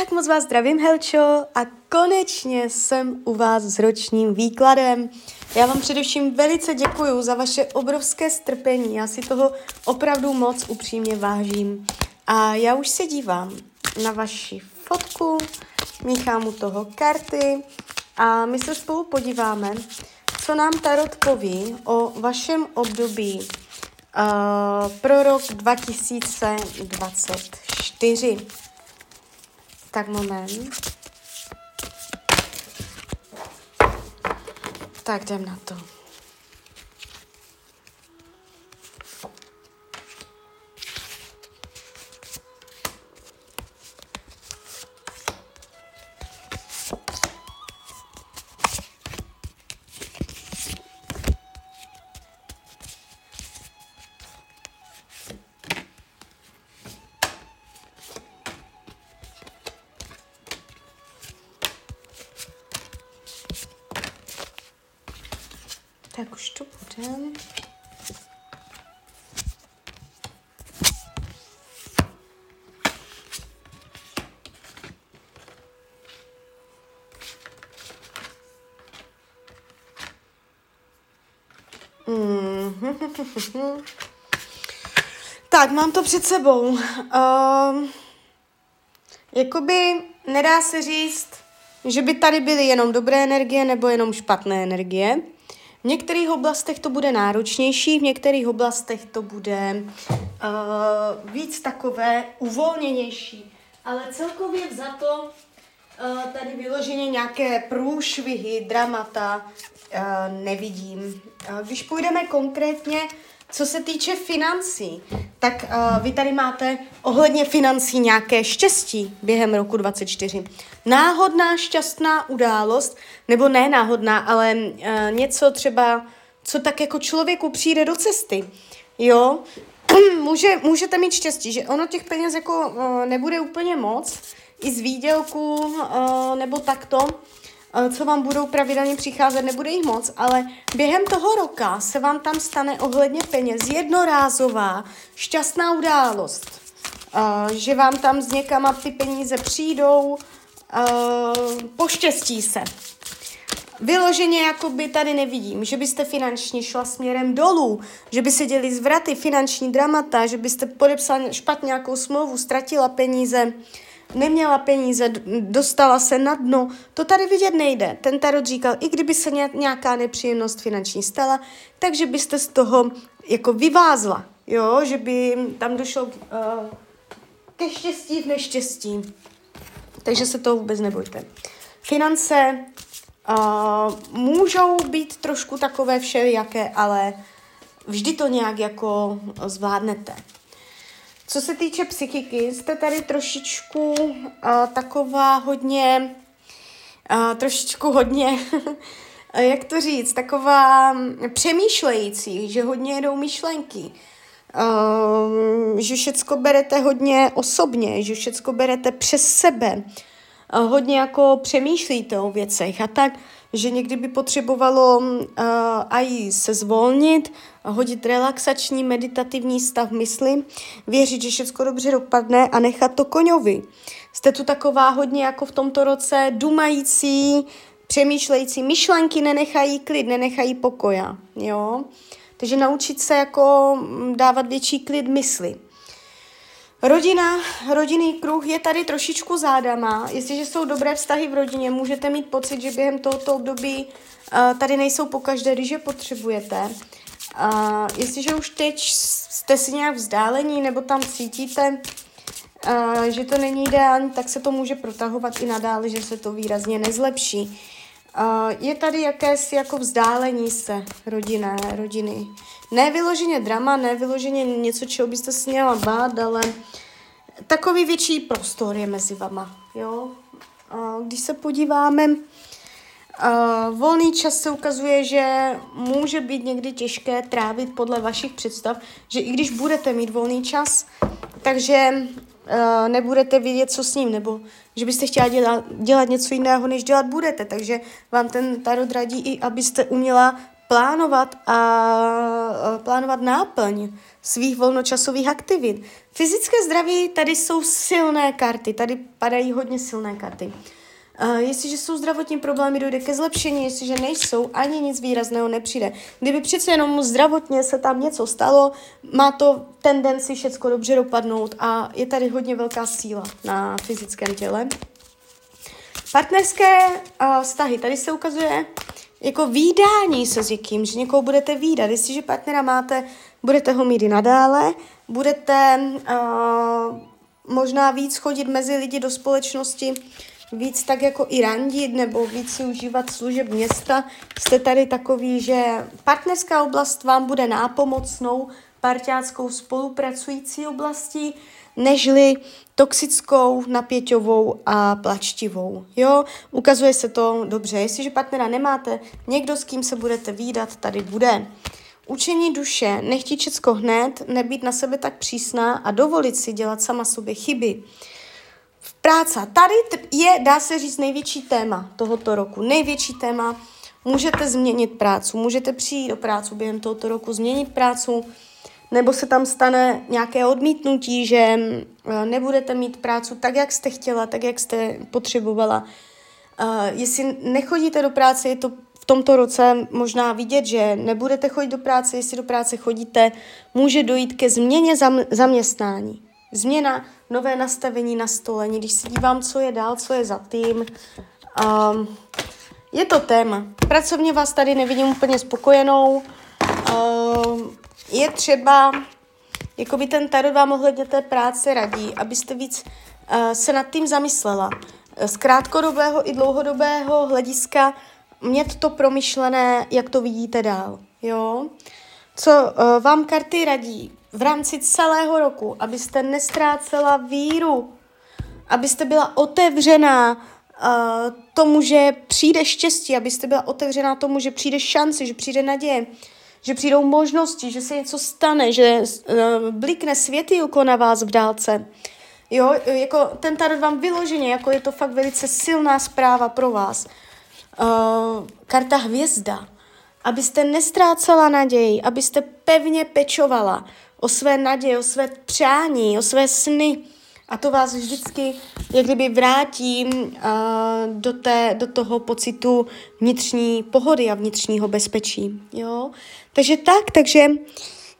Tak moc vás zdravím, Helčo, a konečně jsem u vás s ročním výkladem. Já vám především velice děkuji za vaše obrovské strpení, já si toho opravdu moc upřímně vážím. A já už se dívám na vaši fotku, míchám u toho karty a my se spolu podíváme, co nám Tarot poví o vašem období uh, pro rok 2024. Tak moment. Tak jdem na to. Tak už to bude. Mm. tak, mám to před sebou. Uh, jakoby nedá se říct, že by tady byly jenom dobré energie nebo jenom špatné energie. V některých oblastech to bude náročnější, v některých oblastech to bude uh, víc takové uvolněnější. Ale celkově za to uh, tady vyloženě nějaké průšvihy, dramata uh, nevidím. Uh, když půjdeme konkrétně co se týče financí, tak uh, vy tady máte ohledně financí nějaké štěstí během roku 24. Náhodná šťastná událost, nebo ne náhodná, ale uh, něco třeba, co tak jako člověku přijde do cesty. Jo, Může, můžete mít štěstí, že ono těch peněz jako uh, nebude úplně moc, i z výdělku uh, nebo takto, co vám budou pravidelně přicházet, nebude jich moc, ale během toho roka se vám tam stane ohledně peněz jednorázová šťastná událost. Uh, že vám tam s někama ty peníze přijdou, uh, poštěstí se. Vyloženě jako by tady nevidím, že byste finančně šla směrem dolů, že by se děli zvraty, finanční dramata, že byste podepsala špatně nějakou smlouvu, ztratila peníze, uh, neměla peníze, dostala se na dno. To tady vidět nejde. Ten tarot říkal, i kdyby se nějaká nepříjemnost finanční stala, takže byste z toho jako vyvázla, jo, že by tam došlo uh, ke štěstí v neštěstí. Takže se toho vůbec nebojte. Finance uh, můžou být trošku takové všelijaké, ale vždy to nějak jako zvládnete. Co se týče psychiky, jste tady trošičku uh, taková hodně, uh, trošičku hodně, jak to říct, taková přemýšlející, že hodně jedou myšlenky, uh, že všecko berete hodně osobně, že všecko berete přes sebe, hodně jako přemýšlíte o věcech a tak že někdy by potřebovalo uh, aj se zvolnit, hodit relaxační meditativní stav mysli, věřit, že všechno dobře dopadne a nechat to koňovi. Jste tu taková hodně jako v tomto roce dumající, přemýšlející, myšlenky nenechají klid, nenechají pokoja, jo. Takže naučit se jako dávat větší klid mysli. Rodina, rodinný kruh je tady trošičku zádama. Jestliže jsou dobré vztahy v rodině, můžete mít pocit, že během tohoto období uh, tady nejsou pokaždé, když je potřebujete. Uh, jestliže už teď jste si nějak vzdálení nebo tam cítíte, uh, že to není ideální, tak se to může protahovat i nadále, že se to výrazně nezlepší. Uh, je tady jakési jako vzdálení se rodinné, rodiny. Ne vyloženě drama, ne vyloženě něco, čeho byste si měla bát, ale takový větší prostor je mezi vama, jo. Když se podíváme, volný čas se ukazuje, že může být někdy těžké trávit podle vašich představ, že i když budete mít volný čas, takže nebudete vědět, co s ním, nebo že byste chtěla dělat, dělat něco jiného, než dělat budete. Takže vám ten tarot radí i, abyste uměla plánovat a, plánovat náplň svých volnočasových aktivit. Fyzické zdraví, tady jsou silné karty, tady padají hodně silné karty. Uh, jestliže jsou zdravotní problémy, dojde ke zlepšení, jestliže nejsou, ani nic výrazného nepřijde. Kdyby přece jenom zdravotně se tam něco stalo, má to tendenci všechno dobře dopadnout a je tady hodně velká síla na fyzickém těle. Partnerské uh, vztahy, tady se ukazuje jako výdání se s někým, že někoho budete výdat. Jestliže partnera máte, budete ho mít i nadále, budete uh, možná víc chodit mezi lidi do společnosti, víc tak jako i randit nebo víc si užívat služeb města. Jste tady takový, že partnerská oblast vám bude nápomocnou parťáckou spolupracující oblastí, nežli toxickou, napěťovou a plačtivou. Jo, ukazuje se to dobře. Jestliže partnera nemáte, někdo, s kým se budete výdat, tady bude. Učení duše, nechtít všecko hned, nebýt na sebe tak přísná a dovolit si dělat sama sobě chyby. Práce. Tady je, dá se říct, největší téma tohoto roku. Největší téma. Můžete změnit prácu, můžete přijít do práce během tohoto roku, změnit prácu, nebo se tam stane nějaké odmítnutí, že eh, nebudete mít práci tak, jak jste chtěla, tak, jak jste potřebovala. Uh, jestli nechodíte do práce, je to v tomto roce možná vidět, že nebudete chodit do práce, jestli do práce chodíte, může dojít ke změně zam- zaměstnání. Změna, nové nastavení na stole. Když se dívám, co je dál, co je za tým, um, je to téma. Pracovně vás tady nevidím úplně spokojenou. Je třeba, jako by ten tarot vám ohledně té práce radí, abyste víc uh, se nad tím zamyslela. Z krátkodobého i dlouhodobého hlediska mět to promyšlené, jak to vidíte dál. Jo? Co uh, vám karty radí v rámci celého roku, abyste nestrácela víru, abyste byla otevřená uh, tomu, že přijde štěstí, abyste byla otevřená tomu, že přijde šance, že přijde naděje, že přijdou možnosti, že se něco stane, že uh, blikne světýlko na vás v dálce. Jo, jako ten tarot vám vyloženě, jako je to fakt velice silná zpráva pro vás. Uh, karta hvězda. Abyste nestrácela naději, abyste pevně pečovala o své naděje, o své přání, o své sny. A to vás vždycky jak kdyby vrátí uh, do, té, do toho pocitu vnitřní pohody a vnitřního bezpečí. Jo? Takže tak, takže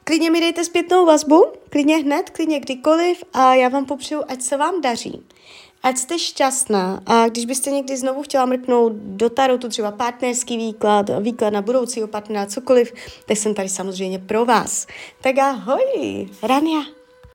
klidně mi dejte zpětnou vazbu, klidně hned, klidně kdykoliv a já vám popřeju, ať se vám daří. Ať jste šťastná a když byste někdy znovu chtěla mrknout do tarotu, třeba partnerský výklad, výklad na budoucího partnera, cokoliv, tak jsem tady samozřejmě pro vás. Tak ahoj, Rania.